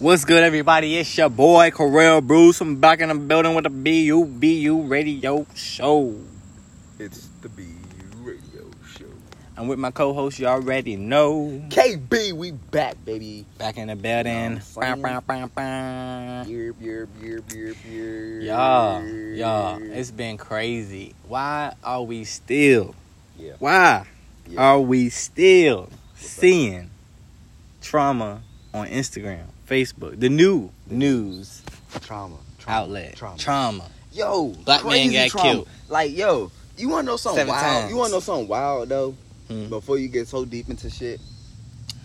What's good, everybody? It's your boy Corel Bruce. I'm back in the building with the BU BU Radio Show. It's the B Radio Show. I'm with my co-host. You already know. KB, we back, baby. Back in the building. Know what I'm Bah, bah, bah, bah. Beer, beer, beer, beer, beer. Y'all, y'all, it's been crazy. Why are we still? Yeah. Why Yeah. are we still seeing trauma on Instagram, Facebook, the new news trauma, trauma, outlet? trauma. Trauma. Yo, Black man got trauma. killed. Like, yo, you wanna know something Seven wild? times. You wanna know something wild though? Hmm. Before you get so deep into shit.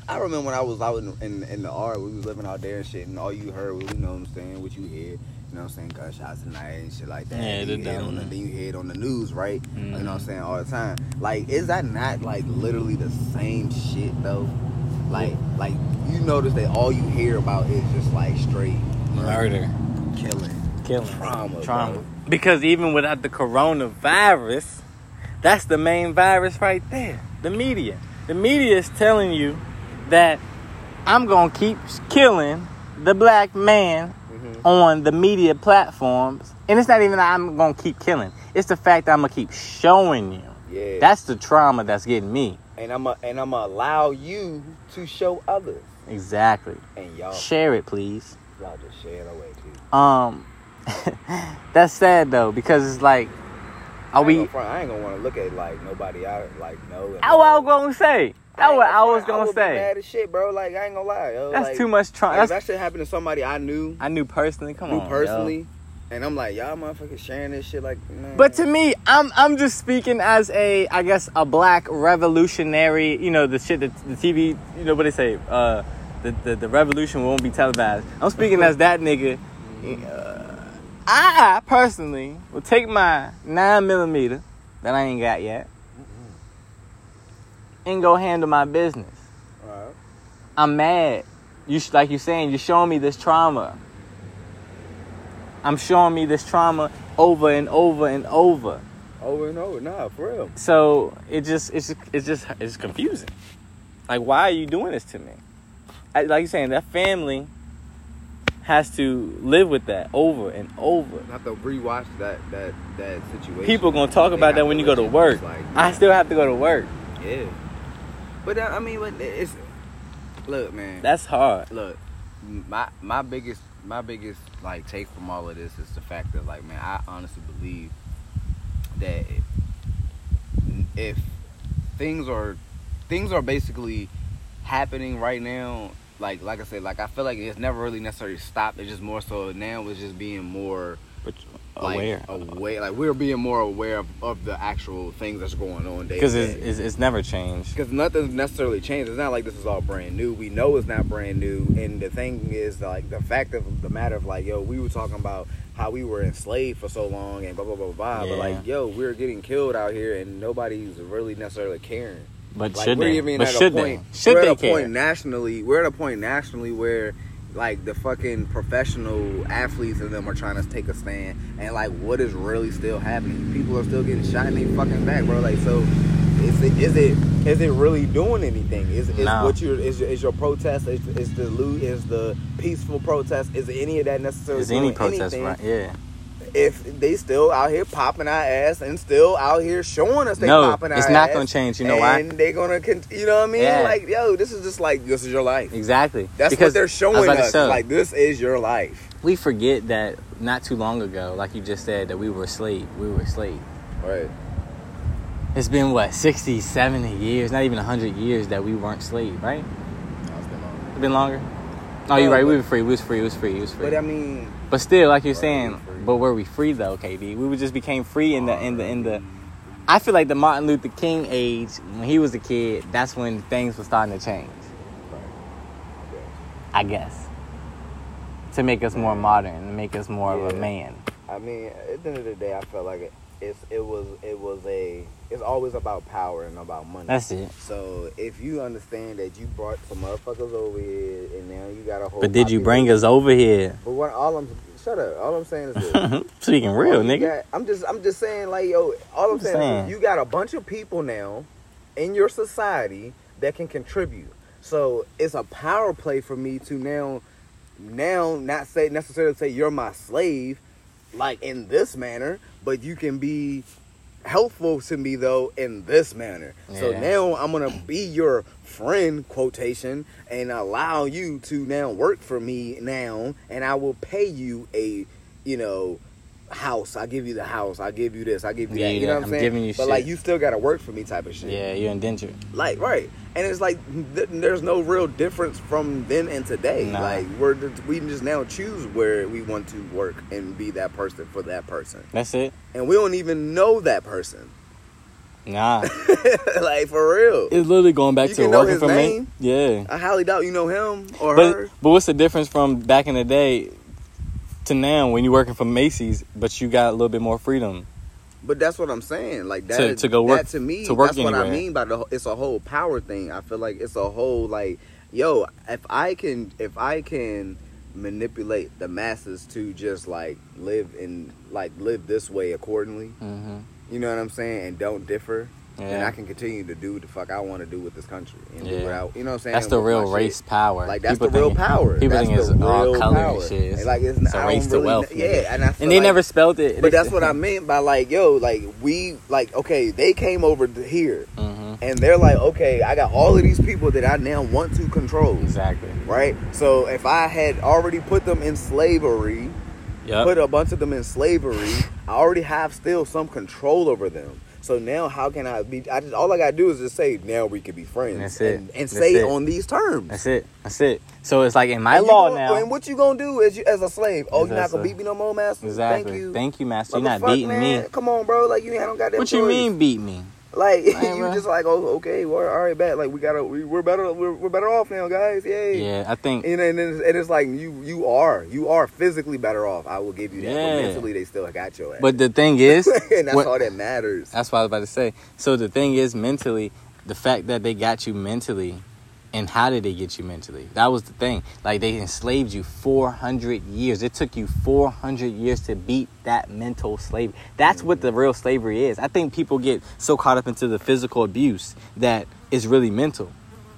I remember when I was out in, in, in the art, we was living out there and shit, and all you heard was, you know what I'm saying, what you hear, you know what I'm saying, gunshots tonight and shit like that. Yeah, then, the you hear on the, then you hear it on the news, right? You know what I'm Mhm. saying, all the time. Like, is that not like literally the same shit though? Like, like you notice that all you hear about is just like straight Murder. killing, Killing. trauma, Trauma. bro. Because even without the coronavirus, that's the main virus right there. The media. The media is telling you that I'm going to keep killing the black man Mhm. on the media platforms. And it's not even that I'm going to keep killing. It's the fact that I'm going to keep showing you. Yeah. That's the trauma that's getting me. And I'm a, and I'm gonna allow you to show others, Exactly. and y'all Share it, please. y'all just share it away too. Um, that's sad though because it's like, are I ain't we? gonna front, I ain't gonna want to look at like nobody out like no. and I was gonna say. That's what I was gonna be say. Mad as shit, bro. Like I ain't gonna lie. Yo. That's like, too much Like, trauma. That's that shit happened to somebody I knew, I knew personally. Come knew on, personally, yo. And I'm like, y'all motherfuckers sharing this shit like. Man. But to me, I'm I'm just speaking as a I guess a black revolutionary. You know the shit that the TV. You know what they say. Uh, the the, the revolution won't be televised. I'm speaking as that nigga. Uh, I personally will take my nine millimeter that I ain't got yet and go handle my business. Alright. I'm mad. You sh- like you saying, you're showing me this trauma. I'm showing me this trauma over and over and over. over and over, nah, for real. So it just it's it's just it's confusing. Like why are you doing this to me? I, like you're saying, that family has to live with that over and over. Have to rewatch that that that situation. People gonna talk They about that when you go to work. just, Like, I still have to go to work. yeah. But uh, I mean, but it's look, man. That's hard. look my my biggest my biggest like take from all of this is the fact that like man i honestly believe that if things are things are basically happening right now like like i said like i feel like it's never really necessarily stopped. It's just more so now it's just being more But like aware. aware like we're being more aware of, of the actual things that's going on day Because it's, it's, it's never changed. because nothing's necessarily changed. It's not like this is all brand new. We know it's not brand new, and the thing is, like, the fact of the matter of like, yo, we were talking about how we were enslaved for so long and blah blah blah blah. blah. But like, yo, we're getting killed out here, and nobody's really necessarily caring. But Like, should we're they? even But at should a point. they? Should we're they at a care? point nationally. We're at a point nationally where. Like the fucking professional athletes and them are trying to take a stand, and like what is really still happening? People are still getting shot in their fucking back, bro. Like so, is it is it is it really doing anything? Is is No. what your is is your protest? Is, is the loot? Is the peaceful protest? Is any of that necessarily? Is any protest anything right? Yeah. If they still out here popping our ass and still out here showing us they No, popping our ass. it's not gonna change. You know why? And they gonna, con- you know what I mean? Yeah. Like, yo, this is just like this is your life. Exactly. That's Because what they're showing us. say, Like this is your life. we forget that not too long ago, like you just said, that we were slave. We were slave. Right. It's been what 60, 70 years, not even 100 years that we weren't slave, right? It's been longer. Oh, you're No, right. we were free. We was free. We was free. We was free. But I mean, But still, like you're Right, saying. But were we free though, KB? We just became free in the in the in the. I feel like the Martin Luther King age when he was a kid. That's when things were starting to change. Right. I guess. To make us more modern, make us more of a man. I mean, at the end of the day, I felt like it, it's it was it was a it's always about power and about money. That's it. so if you understand that you brought some motherfuckers over here and now you got a whole. But did you bring us over here? But what all I'm shut up. All I'm saying is this. Speaking real, nigga. got- I'm just I'm just saying like yo. All I'm, I'm saying, saying. is you got a bunch of people now in your society that can contribute. So it's a power play for me to now now not say necessarily say you're my slave, like in this manner, but you can be helpful to me though in this manner. So now I'm gonna be your friend quotation and allow you to now work for me now, and I will pay you a you know house. I give you the house. I give you this. I give you Yeah, that. You yeah, know what I'm, I'm saying? giving you but shit. like you still gotta work for me type of shit. Yeah, you're indentured. Like right, and it's like th- there's no real difference from then and today. Nah. Like we're just- we just now choose where we want to work and be that person for that person, That's it. and we don't even know that person. Nah, like for real, it's literally going back You to working for me. Yeah, I highly doubt you know him or but her. but what's the difference from back in the day to now when you're working for Macy's, but you got a little bit more freedom? But that's what I'm saying. Like that To- to go work- That to me, to work that's what I mean by the. It's a whole power thing. I feel like it's a whole like, yo, if I can, if I can manipulate the masses to just like live in like live this way accordingly. Mm-hmm. You know what I'm saying, and don't differ. And Yeah, I can continue to do what the fuck I want to do with this country. And Yeah. you know what I'm saying? that's the real shit. race power. Like that's People the real thinking- power. People that's think it's all color power. and shit. It's, like it's, it's a race to really wealth. Yeah, and and they like- never spelled it. but that's what I meant by like, yo, like we like okay, they came over here hmm and they're like, okay, I got all of these people that I now want to control. Exactly. Right? So if I had already put them in slavery, Yep. put a bunch of them in slavery, I already have still some control over them. So now how can I be I just all I gotta do is just say now we can be friends. That's it. And, and That's say it. on these terms. That's it. That's it. So it's like in my you law gon- now. And what you gonna do as you as a slave? Oh, you're not gonna slave. beat me no more, master. Exactly. Thank you. master. You're not beating man. me. Come on, bro. Like you ain't don't got that. What you mean beat me? Like Man, you bro. just like oh okay, well all right, bet like we gotta we, we're better we're, we're better off now, guys. Yay. Yeah, I think. And and it's, and it's like you you are you are physically better off. I will give you that. Yeah. But mentally, they still got your ass. But the thing is, and that's what- all that matters. That's what I was about to say. So the thing is, mentally, the fact that they got you mentally, and how did they get you mentally? That was the thing. Like they enslaved you 400 years. It took you 400 years to beat that mental slavery. That's what the real slavery is. I think people get so caught up into the physical abuse that it's really mental.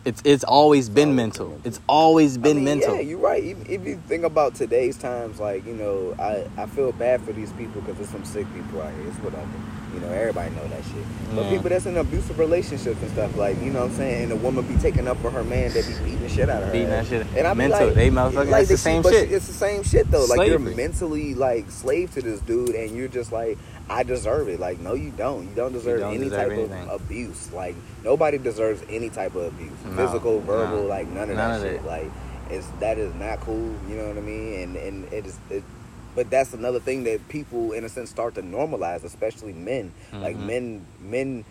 It's it's always been always mental. been It's always been I mean, mental. Yeah, you're right. If, if you think about today's times, like you know, I, I feel bad for these people because there's some sick people out here. It's whatever. You know, everybody know that shit. But Yeah. people that's in abusive relationships and stuff, like you know what I'm saying, and the woman be taking up for her man that be beating the shit out of her. Beating that shit. And I Mental. like, They motherfucking- like it's the same shit. It's the same shit though. Like you're mentally like slave to this dude, and you're just like, I deserve it. Like no, you don't. You don't deserve don't any deserve type anything. of abuse. Like nobody deserves any type of abuse, No, physical, verbal, no. like none of None that of shit. it. Like it's that is not cool. You know what I mean? And and it is. It, but that's another thing that people, in a sense, start to normalize, especially men. Like Mhm. men, men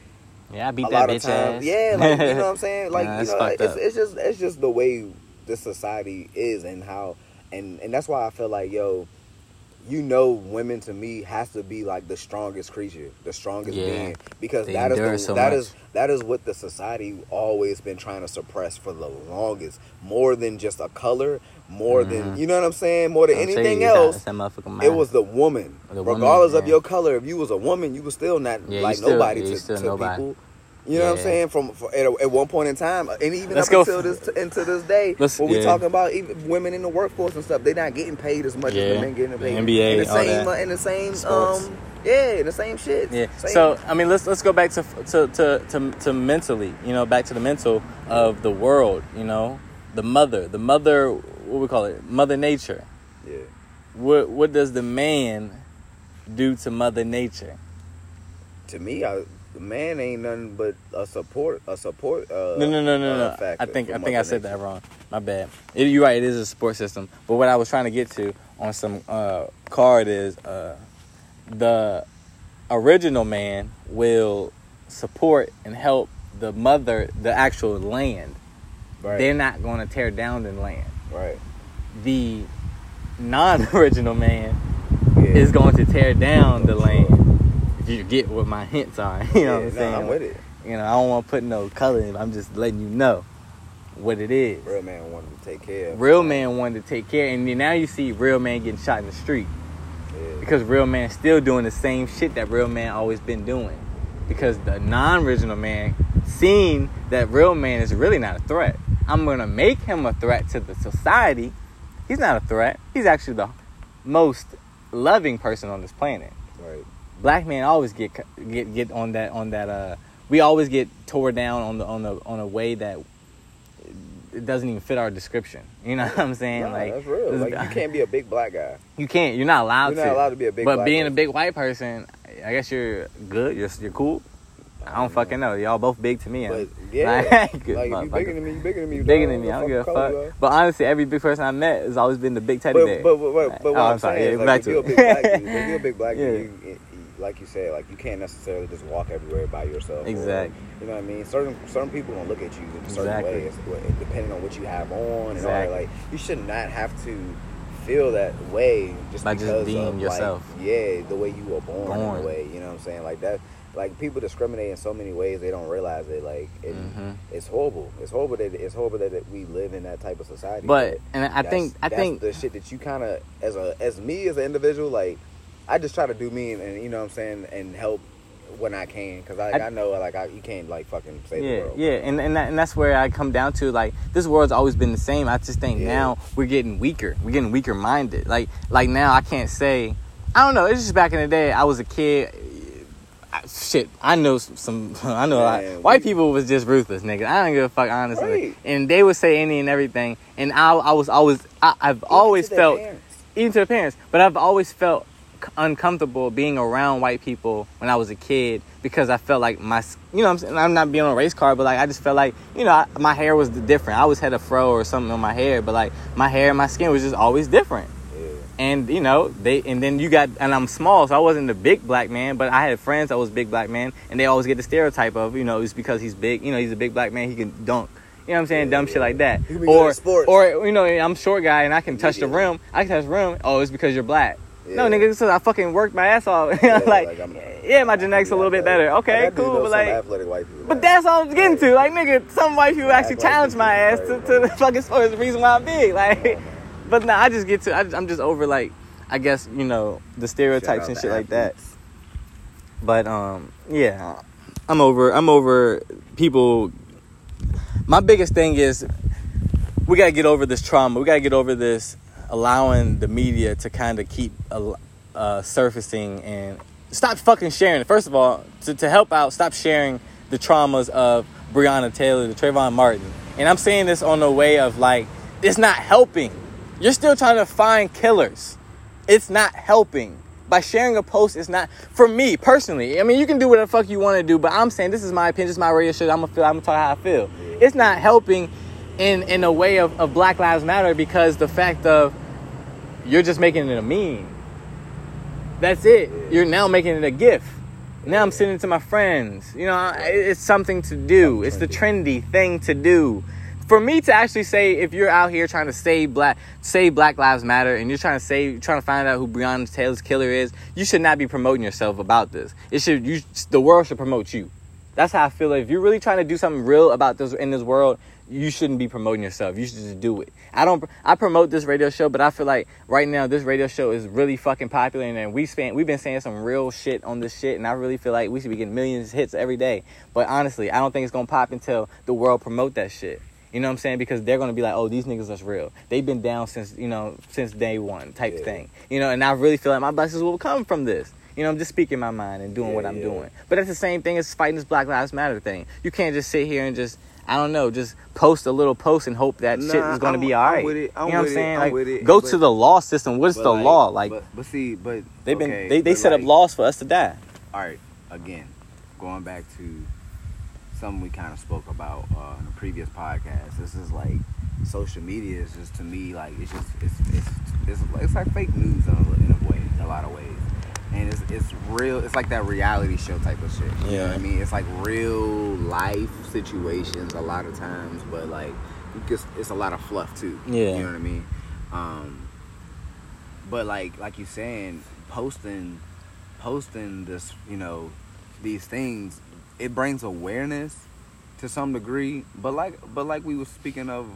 yeah, I beat a that lot bitch of times. ass. Yeah, like you know what I'm saying. Like Nah, you know, it's, up. it's just it's just the way this society is and how and and that's why I feel like yo, you know, women to me has to be like the strongest creature, the strongest Yeah. being because they that is the, so that is that is what the society always been trying to suppress for the longest. More than just a color, more than Mhm. you know what I'm saying, more than you, anything that- else. that It was the woman, The woman, regardless of yeah. your color. If you was a woman, you was still not Yeah, like still- nobody to, to nobody. people. You know what I'm saying? From, from at, at one point in time, and even Let's up go until this into this day, Let's- when we yeah. talking about even women in the workforce and stuff, they're not getting paid as much as the men getting The paid. NBA, in the same, uh, in the same, Sports. um, yeah, the same shit. Yeah. Same- So I mean, let's let's go back to to, to to to mentally. You know, back to the mental of the world. You know, the mother, the mother. What we call it, Mother Nature. yeah, What what does the man do to Mother Nature? to me, I, the man ain't nothing but a support, a support. Uh, No, no, no, no, uh, no. I think I think I said that wrong. My bad. It, you're right. It is a support system. But what I was trying to get to on some uh, card is uh, the original man will support and help the mother, the actual land. Right, They're not going to tear down the land. right. The non-original man Yeah. is going to tear down the land. You get what my hints are, you know what I'm Yeah, saying? nah, I'm with it. You know, I don't want to put no color in. I'm just letting you know what it is. Real man wanted to take care of. Real man wanted to take care, and now you see real man getting shot in the street Yeah. because real man still doing the same shit that real man always been doing. Because the non-original man seen that real man is really not a threat. I'm gonna make him a threat to the society, he's not a threat. He's actually the most loving person on this planet. Black men always get get get on that on that. Uh, we always get tore down on the on the on a way that it doesn't even fit our description. You know what I'm saying? Nah, like that's real. Like you can't be a big black guy. you can't. You're not allowed You're to. not allowed to be a big. but being a big white person, I guess you're good. You're you're cool. I don't fucking know. Y'all both big to me. But yeah, Like, like, you bigger than me, you bigger than me. bigger than me. I don't give a fuck. are. But honestly, every big person I met has always been the big teddy But bear. but but, but, but Oh, what I'm I'm sorry. saying Yeah, like if to you're a big black dude, if you're a big black dude, like you said, like you can't necessarily just walk everywhere by yourself. or, Exactly. you know what I mean? Certain certain people don't look at you in a certain Exactly. way, depending on what you have on and all that. Exactly. Like you should not have to feel that way just By just because being of, yourself. Like, yeah, the way you were born, Born. way. You know what I'm saying? Like that. Like people discriminate in so many ways they don't realize it. Like it, Mhm. it's horrible. It's horrible that it's horrible that we live in that type of society. But and I think I that's think the shit that you kind of as a as me as an individual like I just try to do me and, and you know what I'm saying and help when I can because I, I- I know like I, you can't like fucking save the yeah, world. yeah, and and, that, and that's where I come down to like this world's always been the same. I just think Yeah. now we're getting weaker. We're getting weaker minded. Like like now I can't say I don't know. It's just back in the day. I was a kid. I- Shit, I know some. I know a lot. Man, white we- people was just ruthless, nigga. I don't give a fuck, honestly. Right. And they would say any and everything, and I, I was always, I, I've always felt, parents. even to the parents, but I've always felt uncomfortable being around white people when I was a kid because I felt like my, you know, I'm saying I'm not being on a race car, but like I just felt like, you know, I, my hair was different. I always had a fro or something on my hair, but like my hair and my skin was just always different. Yeah. And you know they, and then you got, and I'm small, so I wasn't the big black man, but I had friends that was big black man, and they always get the stereotype of, you know, it's because he's big, you know, he's a big black man, he can dunk. You know what I'm saying? Yeah, Dumb shit like that. He be good Or, or you know, I'm short guy and I can touch the Yeah. rim. I can touch the rim. Oh, it's because you're black. No, nigga, so I fucking worked my ass off. Yeah, like, I'm- yeah, my genetics a little bit better. Okay, cool, but like, athletic white people. but that's all I'm getting to. Like, nigga, some white people Yeah, actually act challenge my ass to, right, to the fucking sport. the reason why I'm big. Like, but nah, I just get to. I, I'm just over like, I guess you know the stereotypes and shit like that. But um, yeah, I'm over. I'm over people. My biggest thing is we gotta get over this trauma. We gotta get over this allowing the media to kind of keep uh, uh, surfacing and stop fucking sharing. First of all, to, to help out, stop sharing the traumas of Breonna Taylor, the Trayvon Martin. And I'm saying this on the way of like, it's not helping. You're still trying to find killers. It's not helping. By sharing a post, it's not for me personally. I mean, you can do whatever fuck you want to do, but I'm saying this is my opinion, this is my radio show. I'm gonna feel, I'm gonna talk how I feel. It's not helping in in a way of, of Black Lives Matter because the fact of you're just making it a meme. That's it. You're now making it a gift. Now I'm sending it to my friends. You know, it's something to do. It's the trendy thing to do. For me to actually say, if you're out here trying to save black, save Black Lives Matter, and you're trying to save, trying to find out who Breonna Taylor's killer is, you should not be promoting yourself about this. It should, you, the world should promote you. That's how I feel. If you're really trying to do something real about this in this world, you shouldn't be promoting yourself. You should just do it. I don't. I promote this radio show, but I feel like right now this radio show is really fucking popular, and we spent we've been saying some real shit on this shit, and I really feel like we should be getting millions of hits every day. But honestly, I don't think it's gonna pop until the world promote that shit. You know what I'm saying? Because they're gonna be like, oh, these niggas is real. They've been down since you know since day one type Yeah. thing. You know, and I really feel like my blessings will come from this. You know, I'm just speaking my mind and doing Yeah, what I'm yeah. doing. But that's the same thing as fighting this Black Lives Matter thing. You can't just sit here and just, I don't know, just post a little post and hope that shit is going to I'm- be all right. with it. I'm you know what I'm it. saying? I'm like, with it, go but- to the law system. What is the like- law? Like, but, but see, but they've been, okay, they, they set up laws for us to die. all right, again, going back to something we kind of spoke about uh, in the previous podcast. This is like social media is just to me like it's just it's it's it's, it's like fake news in a, in a way, in a lot of ways. And it's it's real. It's like that reality show type of shit. You know Yeah. what I mean? It's like real life situations a lot of times, but like it's, it's a lot of fluff too. Yeah. You know what I mean? Um, but like like you saying, posting posting this, you know, these things, it brings awareness to some degree. But like but like we were speaking of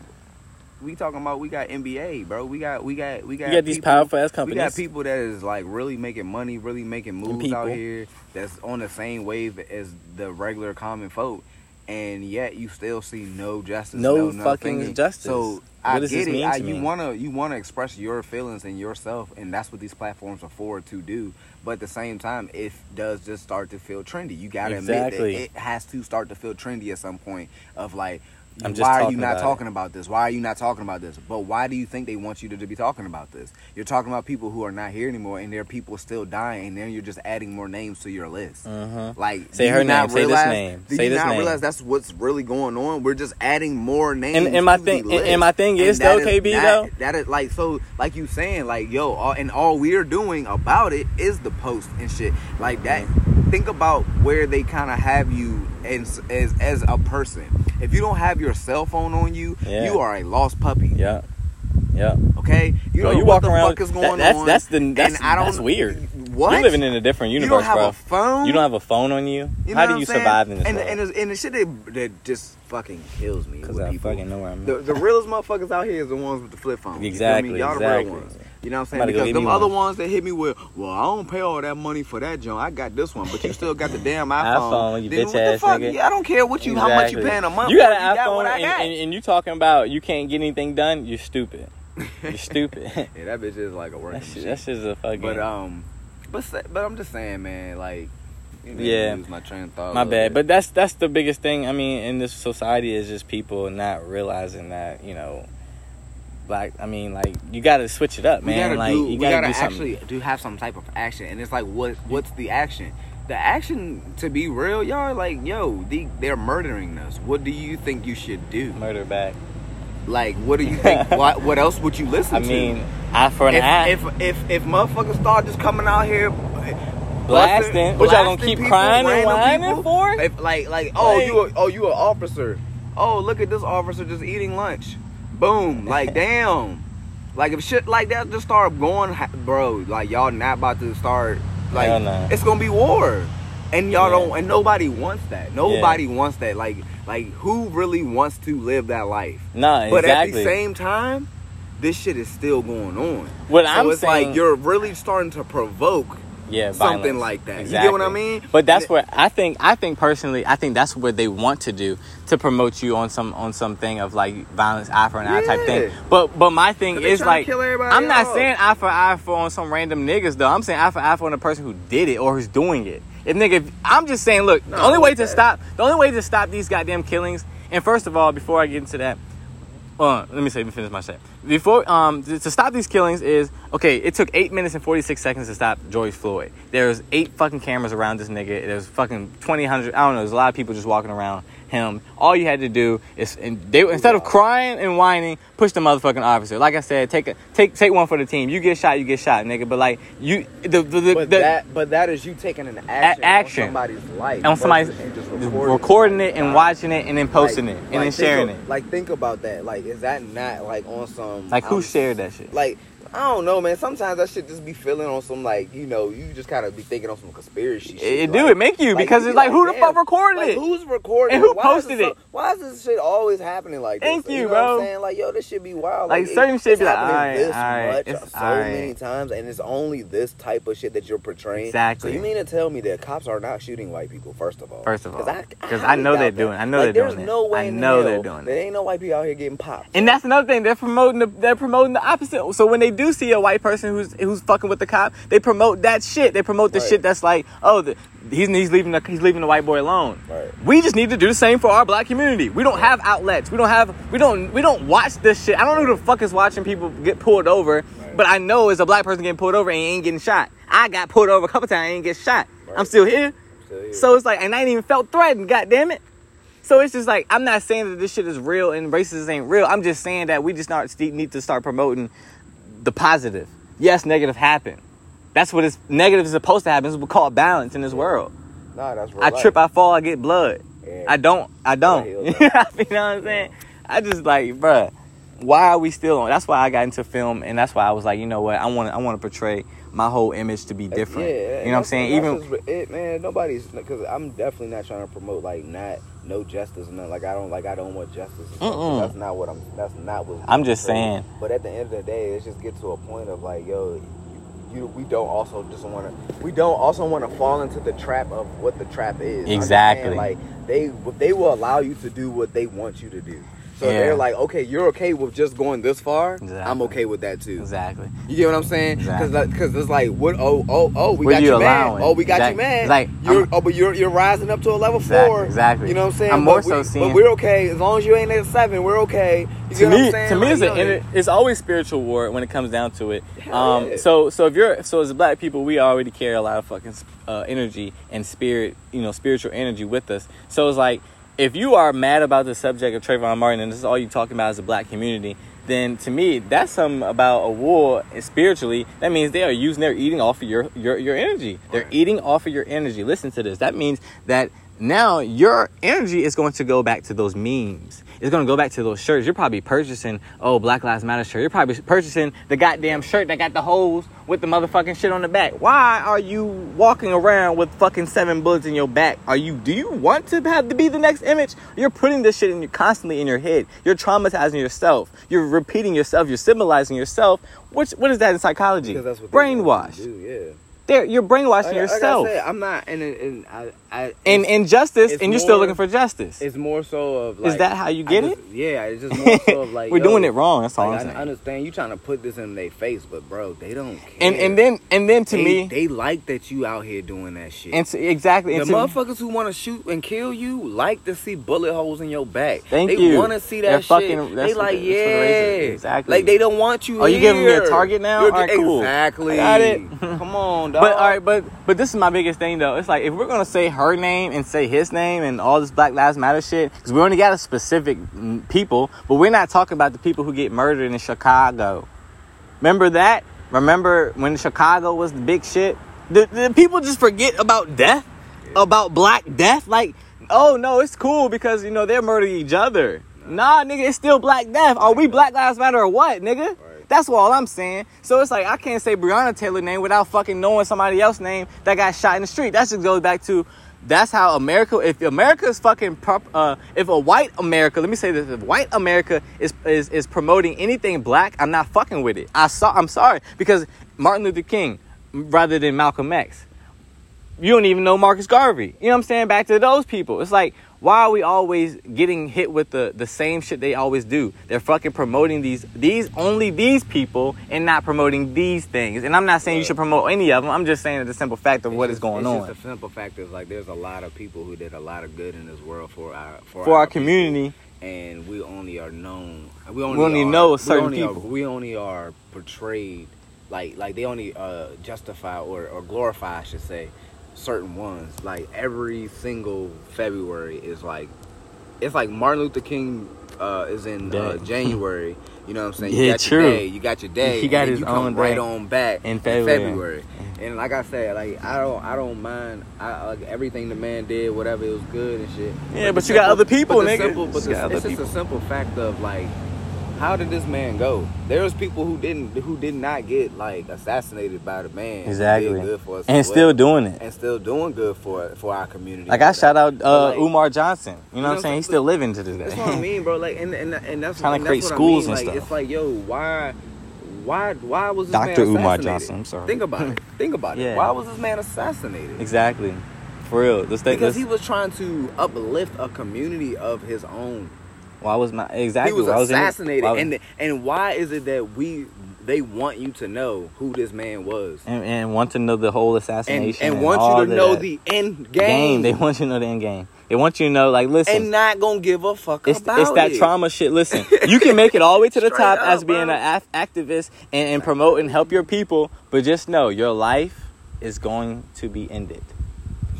we talking about we got NBA, bro. We got we got we got You got these powerful ass We got people that is like really making money, really making moves out here that's on the same wave as the regular common folk. And yet you still see no justice. No no fucking nothing. justice. So I what does get this it. I, you wanna you wanna express your feelings and yourself, and that's what these platforms are for to do. But at the same time, it does just start to feel trendy. You gotta Exactly. admit that it has to start to feel trendy at some point. Of like, I'm just why are you not about it. talking about this? Why are you not talking about this? But why do you think they want you to, to be talking about this? You're talking about people who are not here anymore, and there are people still dying, and then you're just adding more names to your list. Mhm. Like, Say her you not name. Say this realize- name. Do Say you this not name. realize that's what's really going on? We're just adding more names. And, and my to thing, the and, and my thing is though, KB that- though. That is like so, like you saying, like yo, all, and all we're doing about it is the post and shit like that. Think about where they kind of have you as as as a person. If you don't have your cell phone on you, Yeah. you are a lost puppy. Yeah, yeah. Okay, you Bro, know you what the around. fuck is that- going that's on. that's the that's, and I don't, that's weird. What? You're living in a different universe, You don't have bro. a phone. You don't have a phone on you. You know How do you saying? survive in this and, world? And, it's- and the shit that, that just fucking kills me Because I people. fucking know where I'm The, at. the realest motherfuckers out here is the ones with the flip phone. You feel me? Exactly, Y'all the exactly. real ones. You know what I'm saying? about to go Because them other one. ones that hit me with, well, I don't pay all that money for that joint. I got this one, but you still got the damn iPhone. iPhone, you Then bitch what the ass fuck? nigga. Yeah, I don't care what you, how much you Exactly. paying a month. You got an got what iPhone I and, and, and you talking about you can't get anything done. You're stupid. You're stupid. yeah, that bitch is like a working that shit, machine. that's just a fucking. But um, but but I'm just saying, man, like, you know, Yeah. my train of thought. My bad, bit. but that's that's the biggest thing. I mean, in this society, is just people not realizing that you know, like I mean, like you got to switch it up, we man. gotta like do, you we got gotta do actually do have some type of action, and it's like, what what's the action? The action, to be real, y'all, like, yo, the, they're murdering us. What do you think you should do? Murder back. Like, what do you think? what what else would you listen I to? I mean, eye for an if, eye. if if if motherfuckers start just coming out here Blasting? What y'all gonna keep people, crying and whining people, for? If like like oh Like- you a, oh you an officer? Oh look at this officer just eating lunch. Boom! Like damn! Like if shit like that just start going, bro. Like y'all not about to start. Like nah. it's gonna be war, and y'all Yeah. don't. And nobody wants that. Nobody wants that. Like like who really wants to live that life? nah, But exactly. at the same time, this shit is still going on. What so I'm it's saying- like you're really starting to provoke yeah, something violence. like that. You get what I mean? But that's what I think. I think personally, I think that's what they want to do to promote you on some on something of like violence, eye for an eye type thing. But but my thing is like I'm not saying eye for eye for on some random niggas though. I'm saying eye for eye for on the person who did it or who's doing it. If nigga, if, I'm just saying, look, the only way to stop the only way to stop these goddamn killings. And first of all, before I get into that, let me say, let me finish my shit. Before, um, to, to stop these killings is okay. It took eight minutes and forty six seconds to stop George Floyd. There's eight fucking cameras around this nigga. There's fucking twenty hundred. I don't know. There's a lot of people just walking around him. All you had to do is, and they instead of crying and whining, push the motherfucking officer. Like I said, take a take take one for the team. You get shot, you get shot, nigga. But like you, the the, the, But the that, but that is you taking an action, action. on somebody's life, on somebody's just recording, it and watching it and then posting like- it and like, then sharing of- it. Like think about that. Like is that not like on some Like who I'm- shared that shit? Like I don't know, man. Sometimes that shit just be feeling on some like you know you just kind of be thinking on some conspiracy shit. It, it like, do it make you because it's be like who the fuck recorded like, it? Who's recording? And who? Why posted this it? why is this shit always happening like this? Thank you, know bro. What I'm saying like yo, this should be wild. Like, it- certain shit it's be like, this much it's so many times, and it's only this type of shit that you're portraying. Exactly. So you mean to tell me that cops are not shooting white people? First of all. First of all. because I know they're doing- I know they're doing it. no way I know they're doing it. There ain't no white people out here getting popped. And that's another thing. They're promoting they're promoting the opposite. So when they do see a white person who's who's fucking with the cop, they promote that shit. They promote the Right. shit that's like, oh, the, he's he's leaving the he's leaving the white boy alone. Right. We just need to do the same for our black community. We don't have outlets. We don't have we don't we don't watch this shit. I don't know who the fuck is watching people get pulled over, but I know as a black person getting pulled over and ain't getting shot. I got pulled over a couple times, I ain't get shot. I'm still here. Still here. So it's like, and I ain't even felt threatened. God damn it. So it's just like I'm not saying that this shit is real and racism ain't real. I'm just saying that we just not need to start promoting the positive. Yes, negative happen. That's what is negative is supposed to happen. It's what we call balance in this world. Nah, that's real I life. trip, I fall, I get blood. Yeah. I don't, I don't. You know what I'm saying? I just like, bruh, why are we still on? That's why I got into film, and that's why I was like, you know what? I want, I want to portray my whole image to be uh, different. Yeah, you know what I'm saying? Even it, man. Nobody's because I'm definitely not trying to promote like not no justice and nothing. Like I don't like I don't want justice. That's not what I'm. That's not what I'm just saying. But at the end of the day, it's just get to a point of like, yo, you. We don't also just want to. We don't also want to fall into the trap of what the trap is. I'm just saying, Exactly. Like they they will allow you to do what they want you to do. So Yeah. they're like, okay, you're okay with just going this far. I'm okay with that too. Exactly. You get what I'm saying? Because Exactly. it's like, what? Oh, oh, oh, we What got you you, mad. Oh, we got Exact- you mad. like, you're, oh, but you're you're rising up to a level Exactly, four. exactly. You know what I'm saying? I'm more but so we, seeing- But we're okay as long as you ain't at seven. We're okay. You to get what me, I'm saying? to me, Like, it's, an, yo, ener- it's always spiritual war when it comes down to it. Um, yeah. so, so if you're, so as black people, we already carry a lot of fucking uh, energy and spirit, you know, spiritual energy with us. So it's like, if you are mad about the subject of Trayvon Martin and this is all you're talking about as a black community, then to me, that's something about a war spiritually. That means they are using, they're eating off of your, your, your energy. They're Right. eating off of your energy. Listen to this. That means that now your energy is going to go back to those memes. It's going to go back to those shirts. You're probably purchasing, oh, Black Lives Matter shirt. You're probably purchasing the goddamn shirt that got the holes with the motherfucking shit on the back. Why are you walking around with fucking seven bullets in your back? Are you, do you want to have to be the next image? You're putting this shit in your, constantly in your head. You're traumatizing yourself. You're repeating yourself. You're symbolizing yourself. Which, what is that in psychology? Because that's what they want you to Brainwash. do, Yeah. There, you're brainwashing Like- like I yourself. I'm not, and, and I, I, and injustice, it's and you're still looking for justice. It's more so of like. Is that how you get just- it? Yeah, it's just more so of like. We're yo, doing it wrong. That's all like, I'm saying. I understand you trying to put this in their face, but bro, they don't care. and and then and then to they, me, they like that you out here doing that shit. and to, exactly. the And motherfuckers who want to shoot and kill you like to see bullet holes in your back. Thank they you. want to see that They're shit. fucking- they like, they- what yeah, they. Exactly. Like they don't want you. Are you giving me a target now? You're- All right, cool. Exactly. I got it. Come on, dog. but all right, but but this is my biggest thing though. It's like if we're gonna say her name and say his name and all this Black Lives Matter shit, because we only got a specific people, but we're not talking about the people who get murdered in Chicago. Remember that? Remember when Chicago was the big shit? The, the people just forget about death, about black death. Like, oh no, it's cool because you know they're murdering each other. Nah, nigga, it's still black death. Are we Black Lives Matter or what, nigga? That's all I'm saying. So it's like I can't say Breonna Taylor name without fucking knowing somebody else's name that got shot in the street. That just goes back to that's how America. If America is fucking, prop, uh, if a white America, let me say this: if white America is is is promoting anything black, I'm not fucking with it. I saw. I'm sorry because Martin Luther King rather than Malcolm X. You don't even know Marcus Garvey. You know what I'm saying? Back to those people. It's like, why are we always getting hit with the, the same shit they always do? They're fucking promoting these these only these people and not promoting these things. And I'm not saying you should promote any of them. I'm just saying the simple fact of It's what just- is going on a simple fact is like there's a lot of people who did a lot of good in this world for our for, for our people, community. and we only are known. We only, We only are, know we certain only are- people. we only are portrayed like like they only uh, justify or, or glorify, I should say, certain ones. Like every single February is like it's like Martin Luther King uh, is in uh, January. You know what I'm saying? Yeah, you got true. your day. You got your day. He got his you come own right on back in February. February. And like I said, like I don't, I don't mind. I like everything the man did, whatever it was good and shit. Yeah, but the you got other people, but nigga. Simple, but the, it's just people. a simple fact of like, how did this man go? There was people who didn't, who did not get like assassinated by the man. Exactly. good for us And still well, doing it. and still doing good for for our community. Like I shout out uh, like- Umar Johnson. You know what I'm saying? He's still living to this day. That's what I mean, bro. Like, and and, and that's Tryna and create schools I mean. and like, stuff. It's like, yo, why, why, why was this Dr. man Umar? Johnson, I'm sorry. Think about it. Think about Yeah. it. Why was this man assassinated? exactly. For real. Let's take Because he was trying to uplift a community of his own. Why was my exactly? He was in assassinated, was- and and why is it that we they want you to know who this man was, and, and want to know the whole and assassination and want you to know the end game. game, They want you to know the end game. They want you to know, like, listen, and not gonna give a fuck it's, about it's that it. trauma shit. Listen, you can make it all the way to the top up, as being bro. an af- activist and, and promote and help your people, but just know your life is going to be ended.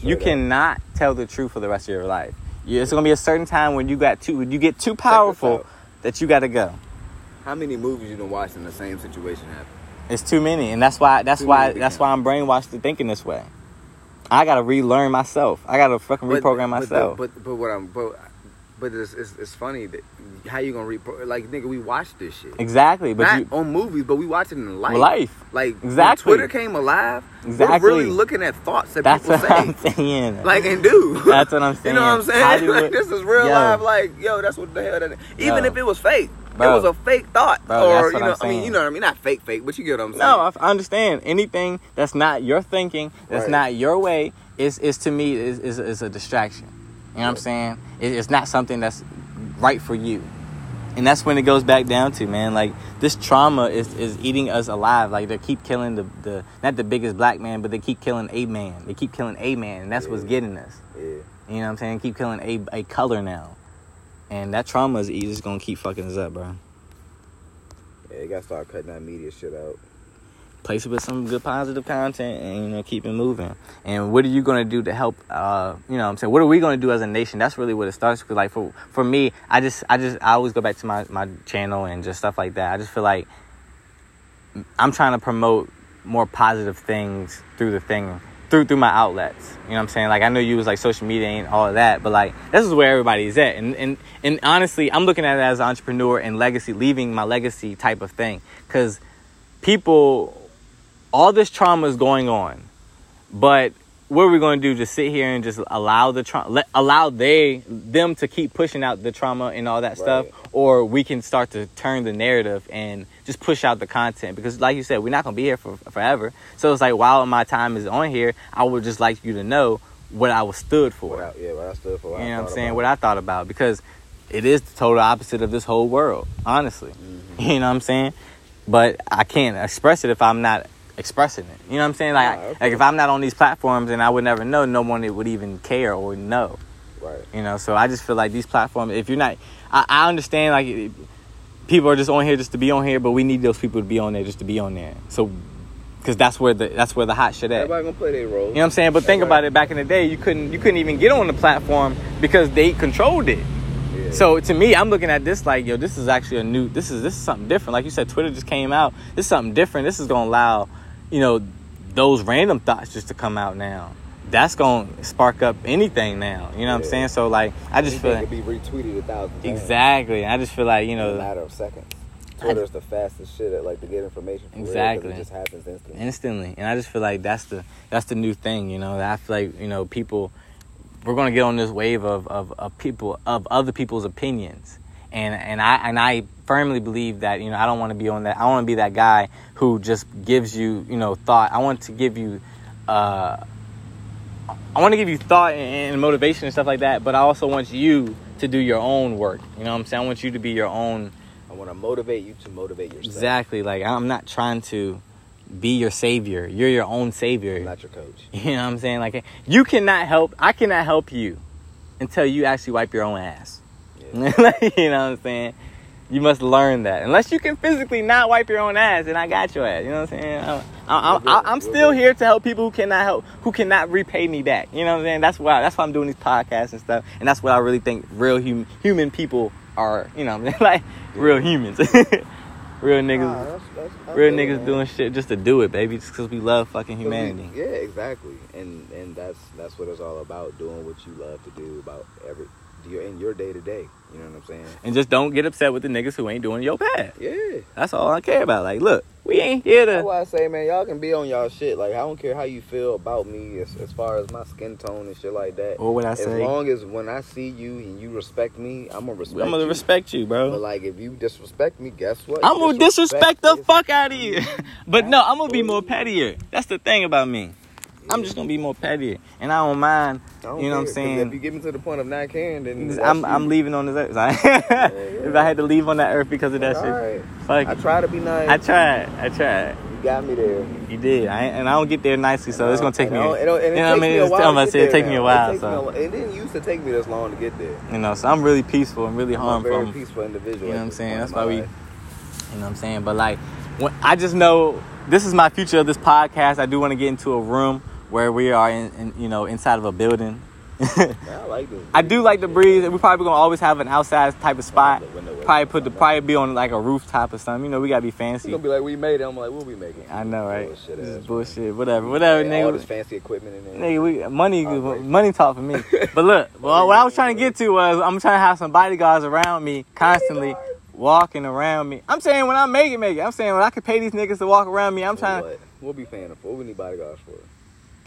you up. cannot tell the truth for the rest of your life. You, it's gonna be a certain time when you got too, when you get too powerful that you got to go. How many movies you done watched in the same situation happen? It's too many, and that's why that's Too why that's why I'm brainwashed to thinking this way. I gotta relearn myself. I gotta fucking reprogram myself. But, but but what I'm but but it's, it's it's funny that how you gonna report like nigga we watched this shit exactly, but not you on movies but we watch it in life. life. Like Exactly. when Twitter came alive. Exactly. We're really looking at thoughts that That's people what say. I'm saying. Like and do. That's what I'm saying. You know what I'm saying? Like, this is real Yo. life. Like yo, that's what the hell that. Even Yo. if it was fake, Bro. it was a fake thought. Bro, or you know, I mean, you know what I mean? Not fake, fake, but you get what I'm saying. No, I I understand. Anything that's not your thinking, that's Right. not your way, is is to me is is, is a distraction. You know what I'm saying? It, it's not something that's right for you. and that's when it goes back down to man like this trauma is, is eating us alive like they keep killing the, the not the biggest black man but they keep killing a man they keep killing a man and that's what's getting us Yeah. you know what i'm saying keep killing a, a color now and that trauma is just gonna keep fucking us up bro Yeah, you gotta start cutting that media shit out. Place it with some good positive content and you know keep it moving. And what are you going to do to help uh you know i'm saying? What are we going to do as a nation? That's really what it starts with. Like for for me i just i just i always go back to my my channel and just stuff like that. I just feel like i'm trying to promote more positive things through the thing through through my outlets. You know what i'm saying? Like i know you was like social media and all of that but like this is where everybody's at. And and and honestly i'm looking at it as an entrepreneur and legacy leaving my legacy type of thing. Because people all this trauma is going on but what are we going to do? Just sit here and just allow the trauma let, allow they them to keep pushing out the trauma and all that stuff? Or we can start to turn the narrative and just push out the content? Because like you said we're not going to be here for forever. So it's like while my time is on here i would just like you to know what i was stood for. What I, yeah, what I stood for. you know what i'm saying? about. what i thought about. Because it is the total opposite of this whole world honestly. Mhm. you know what i'm saying? But i can't express it if i'm not expressing it you know what i'm saying like okay. like if i'm not on these platforms and i would never know no one would even care or know Right. you know so i just feel like these platforms if you're not i, I understand like it- people are just on here just to be on here but we need those people to be on there just to be on there so because that's where the that's where the hot shit at Everybody gonna play their role. you know what I'm saying? But think Everybody- about it. Back in the day, you couldn't you couldn't even get on the platform because they controlled it. Yeah. So to me, I'm looking at this like, yo, this is actually a new. This is this is something different. Like you said, Twitter just came out. This is something different. This is gonna allow, you know, those random thoughts just to come out now. That's gonna spark up anything now. You know what I'm saying? So like, I just feel like, could be retweeted a thousand times. exactly. I just feel like you know matter of seconds. Twitter's the fastest shit at like to get information. For real, 'cause Exactly. it just happens instantly. instantly, and I just feel like that's the that's the new thing. You know, I feel like you know people we're gonna get on this wave of, of, of people of other people's opinions. And and I and I firmly believe that, you know, I don't wanna be on that I wanna be that guy who just gives you, you know, thought. I want to give you uh I want to give you thought and, and motivation and stuff like that, but I also want you to do your own work. You know what I'm saying? I want you to be your own I want to motivate you to motivate yourself. exactly like I'm not trying to be your savior. You're your own savior. I'm not your coach. You know what I'm saying? Like you cannot help. I cannot help you until you actually wipe your own ass. Like, you know what I'm saying? You must learn that. Unless you can physically not wipe your own ass, then I got your ass. You know what I'm saying? I'm, I'm, I'm, I'm still here to help people who cannot help, who cannot repay me back. You know what I'm saying? That's why. That's why I'm doing these podcasts and stuff. And that's what I really think real hum, human people are. You know what I'm saying? Like real humans, real niggas. Nah, that's- that's- I Real niggas man. doing shit just to do it, baby, just because we love fucking 'Cause we- humanity. yeah, exactly. And and that's that's what it's all about. Doing what you love to do about every in your day to day. You know what I'm saying? And just don't get upset with the niggas who ain't doing your path. Yeah. That's all I care about. Like, look, we ain't here That's why I say, man, y'all can be on y'all shit. Like, I don't care how you feel about me as, as far as my skin tone and shit like that. What would I as say? long as when I see you and you respect me, I'm gonna respect I'm gonna you. respect you, But bro. like, if you disrespect me, guess what? I'm gonna disrespect the fuck out of you. but no, I'm gonna be more pettier. That's the thing about me. I'm just gonna be more petty, and I don't mind. I don't you know what I'm saying? If you get me to the point of not caring, then I'm. I'm leaving on this earth. if I had to leave on that earth because of that All shit, right. I try to be nice. I tried. I tried. You got me there. You did. I and I don't get there nicely, so it's gonna take me. I don't- it don't- and it you know what I mean? It's- I'm about to say it take me a while. It, takes me a So it didn't used to take me this long to get there. you know, so I'm really peaceful and really I'm harm a very peaceful individual. You know what I'm saying? That's why we, you know what I'm saying? But like, when, I just know this is my future of this podcast. I do want to get into a room where we are in, in you know, inside of a building. I like this. I do like the breeze. and We probably gonna always have an outside type of spot. The Probably put the probably be on like a rooftop or something. You know, we gotta be It's fancy. gonna be like we made it. I'm like, what we making? I know, right? Bullshit This is bullshit. Whatever, whatever, man. All this fancy equipment in there. Nigga, we money, Heartbreak. money talk for me. But look, well, what I was trying to get to was I'm trying to have some bodyguards around me constantly, walking around me. I'm saying when I make it, make it. I'm saying when I could pay these niggas to walk around me. I'm For trying. What? We'll be paying for. What we need bodyguards for?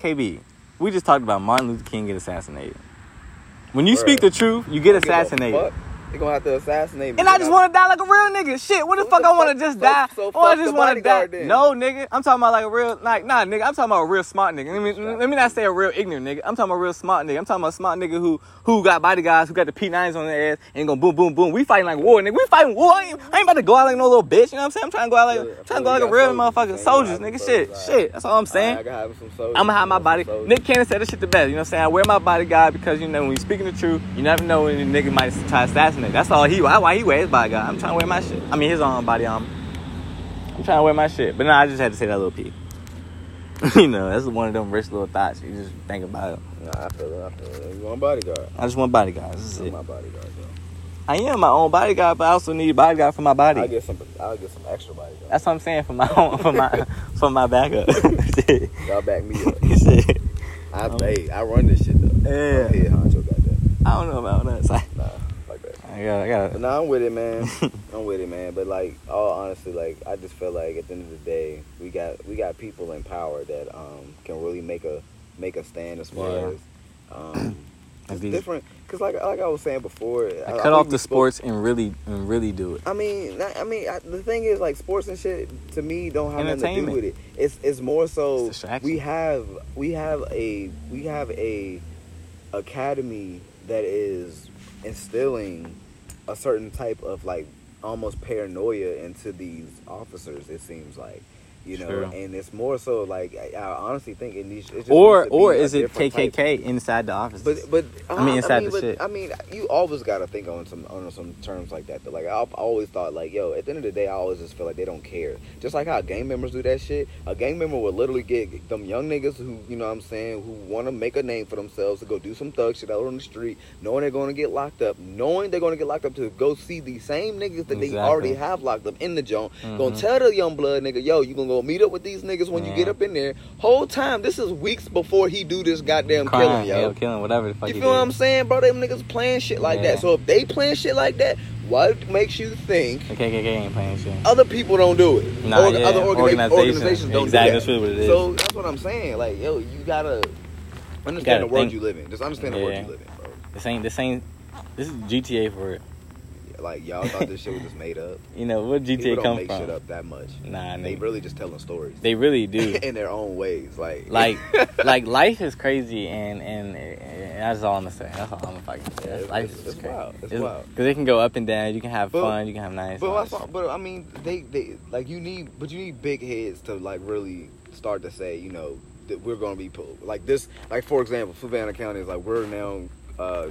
KB, we just talked about Martin Luther King get assassinated. When you Bruh. speak the truth, you get assassinated. They gonna have to assassinate me. And I just want to die like a real nigga. Shit, what the fuck the I want to just so- die? so or I just want to die? then. No, nigga. I'm talking about like a real, like, nah, nigga. I'm talking about a real smart nigga. Let me, let me not say a real ignorant nigga. I'm talking about a real smart nigga. I'm talking about a smart nigga who, who got bodyguards, who got the P9s on their ass, and go boom, boom, boom. We fighting like war, nigga. We fighting war. I ain't, I ain't about to go out like no little bitch. You know what I'm saying? I'm trying to go out like, Yeah, trying to go like like a real motherfucker. soldiers. Soldiers, nigga. Shit, shit. That's all I'm saying. I, gotta have some soldiers. I'm gonna hide my body. Nick Cannon said this shit the best. You know what I'm saying? I wear my bodyguard because you know when you speaking the truth, you never know when a nigga might try to assassinate. That's all he. That's why he wears bodyguard. I'm trying to wear my shit. I mean his own body armor. I'm trying to wear my shit. But no, I just had to say that little P. you know, that's one of them rich little thoughts. You just think about it. Nah, I feel it. I feel it. You want bodyguard? I just want bodyguards. This is I'm it. my bodyguard, though. I am my own bodyguard, but I also need a bodyguard for my body. I'll get some. I'll get some extra bodyguard. That's what I'm saying for my own, for my for my backup. Y'all back me up. I, Um, hey, I run this shit though. Yeah. I don't know about that. I, Nah, like that. I got, I got. Nah, I'm with it, man. I'm with it, man. But like, all honestly, like, I just feel like at the end of the day, we got we got people in power that um can really make a make a stand as far Yeah. as um it's these- different. Cause like like I was saying before, I- I cut off the spoke- sports and really and really do it. I mean, I mean, I, the thing is, like, sports and shit to me don't have nothing to do with it. It's it's more so It's we have we have a we have a academy that is instilling a certain type of like almost paranoia into these officers. It seems like. You know, True. and it's more so like I, I honestly think it needs. It just Or needs or is it different type- KKK inside the office? but but I mean, uh, inside mean, the but, shit. I mean, you always got to think on some on some terms like that. Though. Like I've always thought, like yo, at the end of the day, I always just feel like they don't care. Just like how gang members do that shit. A gang member will literally get them young niggas who you know what I'm saying who want to make a name for themselves to go do some thug shit out on the street, knowing they're going to get locked up, knowing they're going to get locked up to go see the same niggas that they already have locked up in the joint. Gonna Mhm. tell the young blood nigga, yo, you gonna go meet up with these niggas when you get up in there. Whole time, this is weeks before he do this goddamn Crime, killing, yo. yeah, killing, whatever the fuck. You feel what. I'm saying, bro? Them niggas playing shit like Yeah. that. So if they playing shit like that, what makes you think The KKK ain't playing shit. other people don't do it? Nah, yeah, Other organi- organizations. organizations don't Exactly, do that's that. really what it is. So that's what I'm saying. Like, yo, you gotta understand gotta the world think. you live in. Just understand the world you live in, bro. This ain't this ain't this is GTA for it. Like y'all thought this shit was just made up. You know People GTA don't make from? shit up that much. Nah, They nigga. really just telling stories They really do. in their own ways. Like, like like life is crazy and, and and that's all I'm gonna say. That's all I'm gonna fucking say. Life it's- is it's crazy. wild. It's wild. Because it can go up and down. You can have But- fun. You can have nice. But that's but I mean, they they like you need, but you need big heads to like really start to say, you know, that we're gonna be pulled. like this. Like for example, Savannah County is like we're now uh,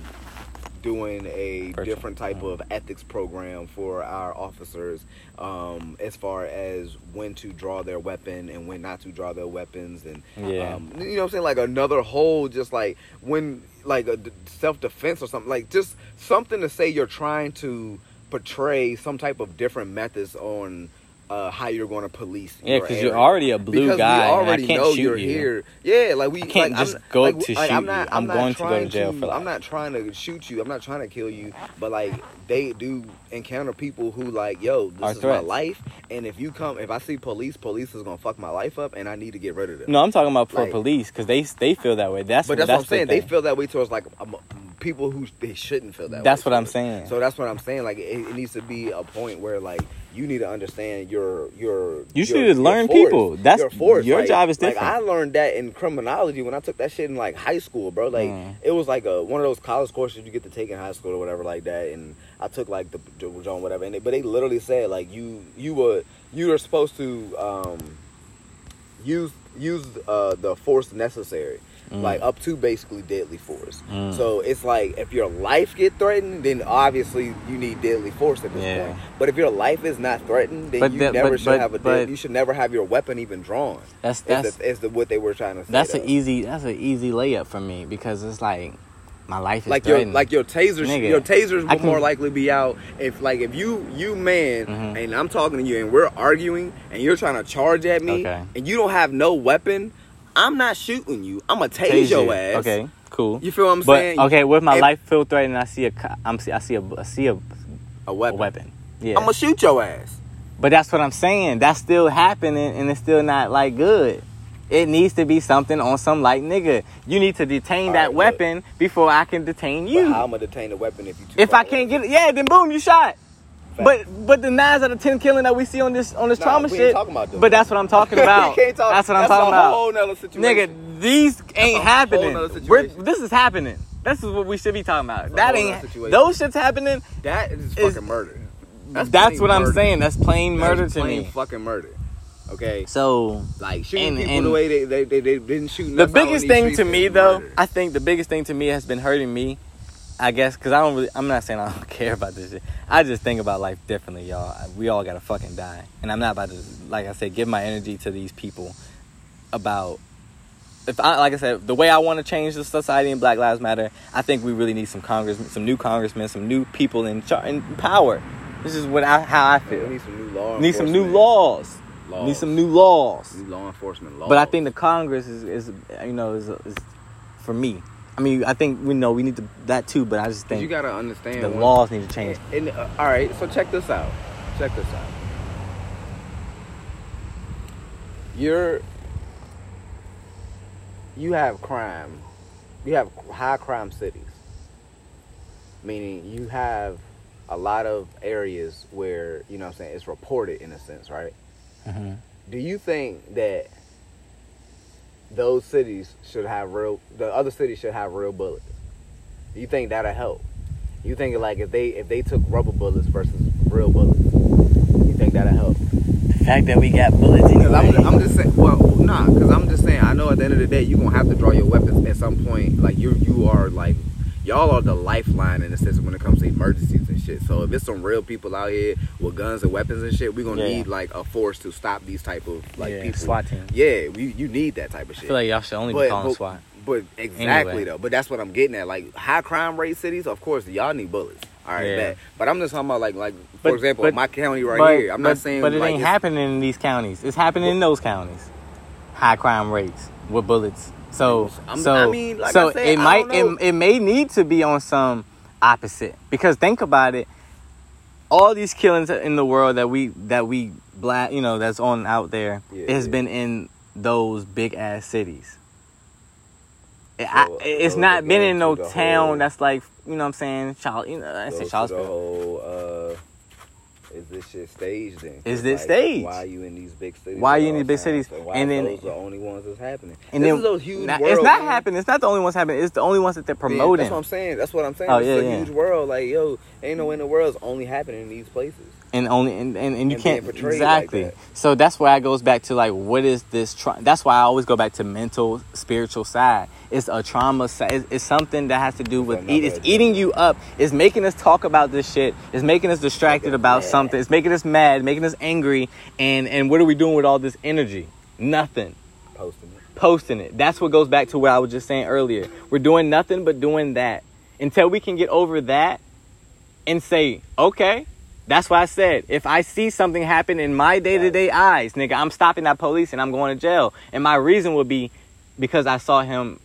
doing a Virtual. different type of ethics program for our officers, um, as far as when to draw their weapon and when not to draw their weapons, and Yeah. um, you know what I'm saying, like another whole just like when like a self defense or something, like just something to say you're trying to portray some type of different methods on uh, how you're going to police. Yeah, because you're already a blue because guy, We and I can't know shoot you're you. here. Yeah, like we I can't like, just I'm, go like, to like, shoot I'm not, you. I'm not going to go to jail for life. I'm not trying to shoot you. I'm not trying to kill you. But like they do encounter people who like, yo, this Are is threats. my life, and if you come, if I see police, police is gonna fuck my life up, and I need to get rid of them. No, I'm talking about for police because they they feel that way. That's but that's, what I'm saying. They feel that way towards like people who they shouldn't feel that. That's way what I'm saying. So that's what I'm saying. Like it, it needs to be a point where like you need to understand your your. You your- should your learn force. people. That's- your force. your Like- job is Like different. I learned that in criminology when I took that shit in like high school, bro. Like Mm. it was like a one of those college courses you get to take in high school or whatever like that. And I took like the, the John whatever. And they, but they literally said like you you were you were supposed to um use use uh the force necessary. Mm. Like up to basically deadly force. Mm. So it's like if your life get threatened, then obviously you need deadly force at this Yeah. point. But if your life is not threatened, then But you never but- should but- have a dead, you should never have your weapon even drawn. That's Is that's the, is the what they were trying to say. that's an easy that's an easy layup for me because it's like my life is like your threatened. like your tasers Nigga, your tasers will more can- likely be out if like if you you man Mhm. and I'm talking to you and we're arguing and you're trying to charge at me Okay. and you don't have no weapon, I'm not shooting you. I'm gonna tase, Tase your ass. Okay, cool. You feel what I'm but saying? okay, with my If- life feel threatened, I see a I'm see- I see a I see a, a a weapon. weapon. Yeah, I'm gonna shoot your ass. but that's what I'm saying. That's still happening, and it's still not like good. It needs to be something on some like nigga. You need to detain All that right, weapon before I can detain But you. how I'm gonna detain the weapon if you? If I can't away? get it, yeah, then boom, you shot. But but the nines out of ten killing that we see on this on this Nah, trauma shit. talking about them. But that's what I'm talking about. can't talk- that's what I'm that's talking about. whole nother situation. Nigga, these ain't happening. We're, this is happening. This is what we should be talking about. A That ain't those shits happening. that is is- fucking murder. That's, plain what I'm saying. That's plain That murder is to plain me. Fucking murder. Okay, So like shooting And- people and- the way they they, they, they didn't shoot. the us out on biggest thing to me though, murder. I think the biggest thing to me has been hurting me. I guess because I don't really. I'm not saying I don't care about this shit. I just think about life differently, y'all. We all gotta fucking die, and I'm not about to, like I said, give my energy to these people about. If I, like I said, the way I want to change the society in Black Lives Matter, I think we really need some congress, some new congressmen, some new people in, char- in power. This is what I, how I We feel. need some new laws. Need some new laws. laws. Need some new laws. new law enforcement laws. But I think the Congress is, is you know, is, is for me. I mean, I think we know we need to, that too, but I just think you gotta understand the laws need to change. And, uh, all right, so check this out. Check this out. You're you have crime. You have high crime cities. Meaning you have a lot of areas where, you know what I'm saying, it's reported in a sense, right? Mhm. Do you think that those cities should have real the other cities should have real bullets? You think that'll help? You think like if they if they took rubber bullets versus real bullets, you think that'll help? The fact that we got bullets Because I'm, I'm just saying, well, nah, because I'm just saying, I know at the end of the day, you're gonna have to draw your weapons at some point. Like you, you are like, y'all are the lifeline in a sense when it comes to emergencies and shit. So if it's some real people out here with guns and weapons and shit, we're gonna Yeah. need like a force to stop these type of like yeah, people. SWAT team. Yeah, we, you need that type of shit. I feel like y'all should only be But- calling but- SWAT. But exactly Anyway. though. But that's what I'm getting at. Like high crime rate cities, of course, y'all need bullets. All right, Yeah. bet. But I'm just talking about like like for But- example, but- my county right but, here. I'm not saying but it like, ain't happening in these counties. It's happening in those counties. High crime rates with bullets. So I'm- so I mean, like so I said, it might it, it may need to be on some opposite because think about it. All these killings in the world that we that we black you know that's on out there Yeah, it has yeah. been in those big ass cities. It- I- it's so not been in no town whole- that's like you know what I'm saying child you know I Go say is this shit staged then? Is 'Cause, it staged? Why are you in these big cities? Why are you in these big cities? So why And then- those are the only ones that's happening? And this then is those huge world, it's not man. happening. It's not the only ones happening. It's the only ones that they're Yeah, promoting. That's what I'm saying. That's what I'm saying. Oh, it's yeah, a yeah. huge world. Like, yo, ain't no way in the world it's only happening in these places. And only and, and, and you And can't exactly. like that. so that's why it goes back to like what is this? Tra- that's why I always go back to mental, spiritual side. It's a trauma side. It's, it's something that has to do with eat. It's eating you up. It's making us talk about this shit. It's making us distracted Making about mad. something. It's making us mad. Making us angry. And and what are we doing with all this energy? Nothing. Posting it. posting it. That's what goes back to what I was just saying earlier. We're doing nothing but doing that. Until we can get over that and say, okay, that's why I said, if I see something happen in my day to day eyes, nigga, I'm stopping that police and I'm going to jail. And my reason would be because I saw him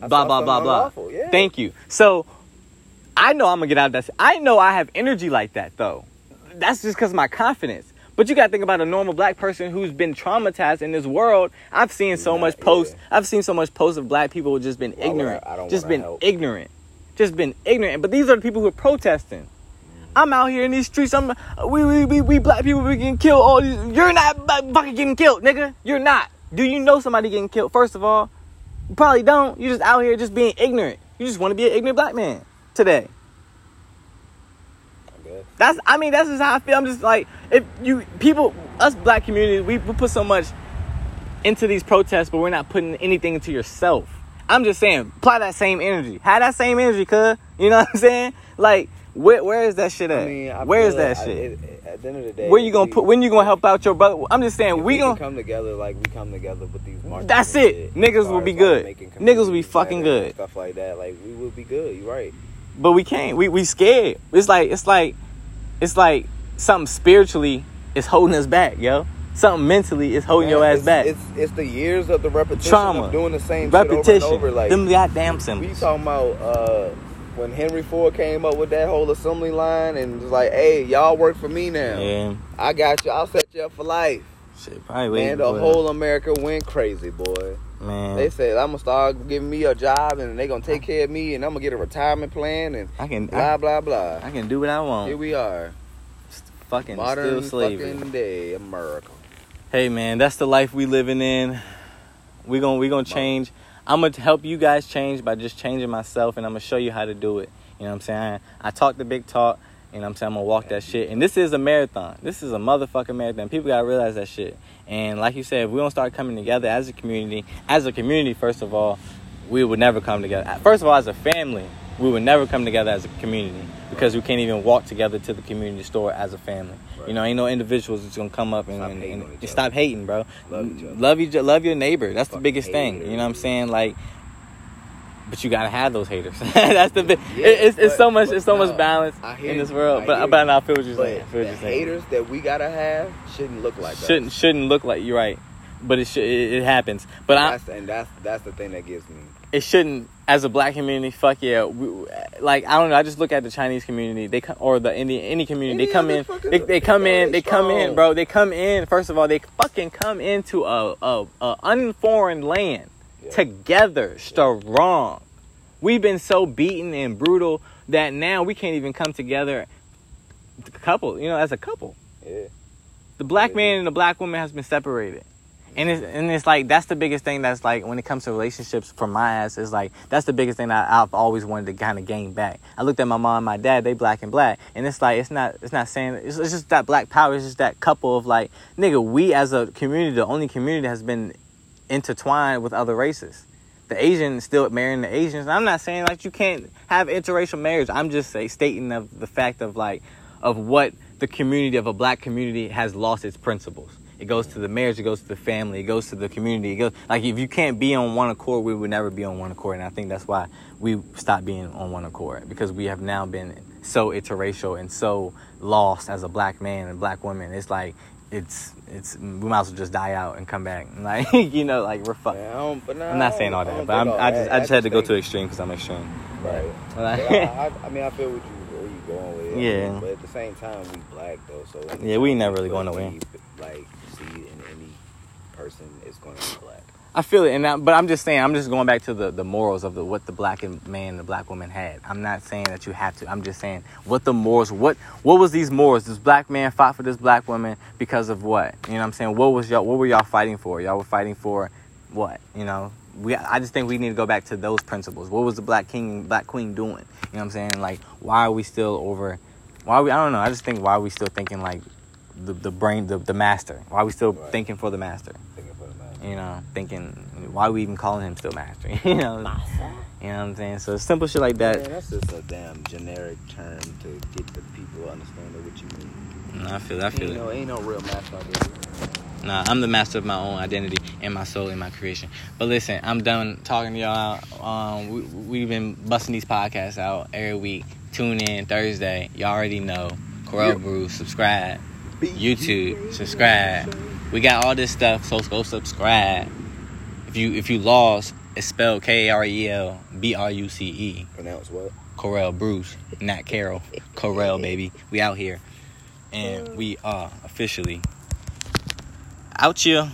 I blah, saw blah, blah, blah. yeah. Thank you. So I know I'm going to get out of that. I know I have energy like that, though. That's just because of my confidence. But you got to think about a normal black person who's been traumatized in this world. I've seen so Yeah, much posts. yeah. I've seen so much posts of black people who just been would I- ignorant. I don't just been help. ignorant. Just been ignorant. But these are the people who are protesting. I'm out here in these streets. I'm we we we, we black people we getting killed. All these you're not fucking getting killed, nigga. You're not. Do you know somebody getting killed? First of all, you probably don't. You're just out here just being ignorant. You just want to be an ignorant black man today. I guess. That's I mean that's just how I feel. I'm just like if you people us black community we, we put so much into these protests, but we're not putting anything into yourself. I'm just saying, apply that same energy. Have that same energy, cuz. You know what I'm saying? Like, where where is that shit at? I mean, I where is that like shit? it- it- at the end of the day, where you gonna we- put? When you gonna help out your brother? I'm just saying, we can gonna. come together like we come together with these. That's it. Niggas will be good. Niggas will be fucking good. Stuff like that, like we will be good. You're right. But we can't. We we scared. It's like it's like it's like something spiritually is holding us back, yo. Something mentally is holding Man, your ass it's, back. It's it's the years of the repetition Trauma, of doing the same repetition. shit over and over. Like them goddamn we talking about uh, when Henry Ford came up with that whole assembly line and was like, "Hey, y'all work for me now. Yeah. I got you. I'll set you up for life." Shit, probably. Man, the whole America went crazy, boy. man. They said I'm gonna start giving me a job and they gonna take care of me and I'm gonna get a retirement plan and I can blah I, blah blah. I can do what I want. Here we are, fucking modern still slavery. fucking day, America. Hey man, that's the life we living in. We gon' we gonna change. I'm gonna help you guys change by just changing myself, and I'm gonna show you how to do it. You know what I'm saying? I talk the big talk, and I'm saying I'm gonna walk that shit. And this is a marathon. This is a motherfucking marathon. People gotta realize that shit. And like you said, if we don't start coming together as a community, as a community, first of all, we would never come together. First of all, as a family, we would never come together as a community because we can't even walk together to the community store as a family. Right. You know, ain't no individuals that's gonna come up and, Stop and, hating and- and stop hating, bro. Love each other. Love each, love your neighbor. That's the biggest thing. haters. You know what I'm saying? Like, but you gotta have those haters. That's the big. Yeah, it, it's, it's so much. It's so no, much balance in this world. I but but you. I feel what you're saying. Feel the you're saying. haters that we gotta have shouldn't look like shouldn't shouldn't look like you're right, but it should. It, it happens. But I, That's, and that's that's the thing that gives me. It shouldn't as a black community fuck yeah. We, like i don't know i just look at the chinese community. They come or the indian any community they come in Indians are fucking- they, they come in they come in bro. They come in first of all they fucking come into a a, a unforeign land Yeah. together. Strong. We've been so beaten and brutal that now we can't even come together. The couple you know as a couple. Yeah. the black Yeah. man and the black woman has been separated. And it's, and it's like that's the biggest thing that's like when it comes to relationships for my ass is like that's the biggest thing that I've always wanted to kind of gain back. I looked at my mom and my dad, they black and black, and it's like it's not it's not saying it's, it's just that black power. It's just that couple of like nigga, we as a community, the only community that has been intertwined with other races. The Asians still marrying the Asians. I'm not saying like you can't have interracial marriage. I'm just say, stating of the fact of like of what the community of a black community has lost its principles. It goes to the marriage, it goes to the family, it goes to the community. It goes like if you can't be on one accord, we would never be on one accord. And I think that's why we stopped being on one accord because we have now been so interracial and so lost as a black man and black woman. It's like it's it's we might as well just die out and come back. Like you know, like we're fucked. Nah, I'm not saying all that, but I'm, all I just that. I just had to go to extreme because I'm extreme. Right. Like- I, I, I mean, I feel what you where you going with it. Yeah. But at the same time, we black though, so Yeah, we anytime never really going nowhere. Like see in any person is going to be black. I feel it, and that, but I'm just saying, I'm just going back to the, the morals of the what the black man, the black woman had. I'm not saying that you have to. I'm just saying what the morals, what what was these morals? This black man fought for this black woman because of what? You know what I'm saying? What was y'all? What were y'all fighting for? Y'all were fighting for what? You know, we. I just think we need to go back to those principles. What was the black king, black queen doing? You know what I'm saying? Like, why are we still over? Why we? I don't know. I just think why are we still thinking like the the brain, the the master? Why are we still Right. thinking for the master? Thinking for the man. you know, thinking why are we even calling him still master, you know, you know what I'm saying? So simple shit like Man, that. that's just a damn generic term to get the people to understand what you mean. No, I feel, I feel Ain't no, it. ain't no real master out there. Nah, I'm the master of my own identity and my soul and my creation. But listen, I'm done talking to y'all. Um, we, we've been busting these podcasts out every week. Tune in Thursday. Y'all already know. Karel Yeah. Brew, subscribe. YouTube, subscribe. We got all this stuff, so go subscribe. If you if you lost, it's spelled K A R E L B R U C E. Pronounce what? Karel Bruce, not Carol. Karel, baby. We out here. And we are officially out here.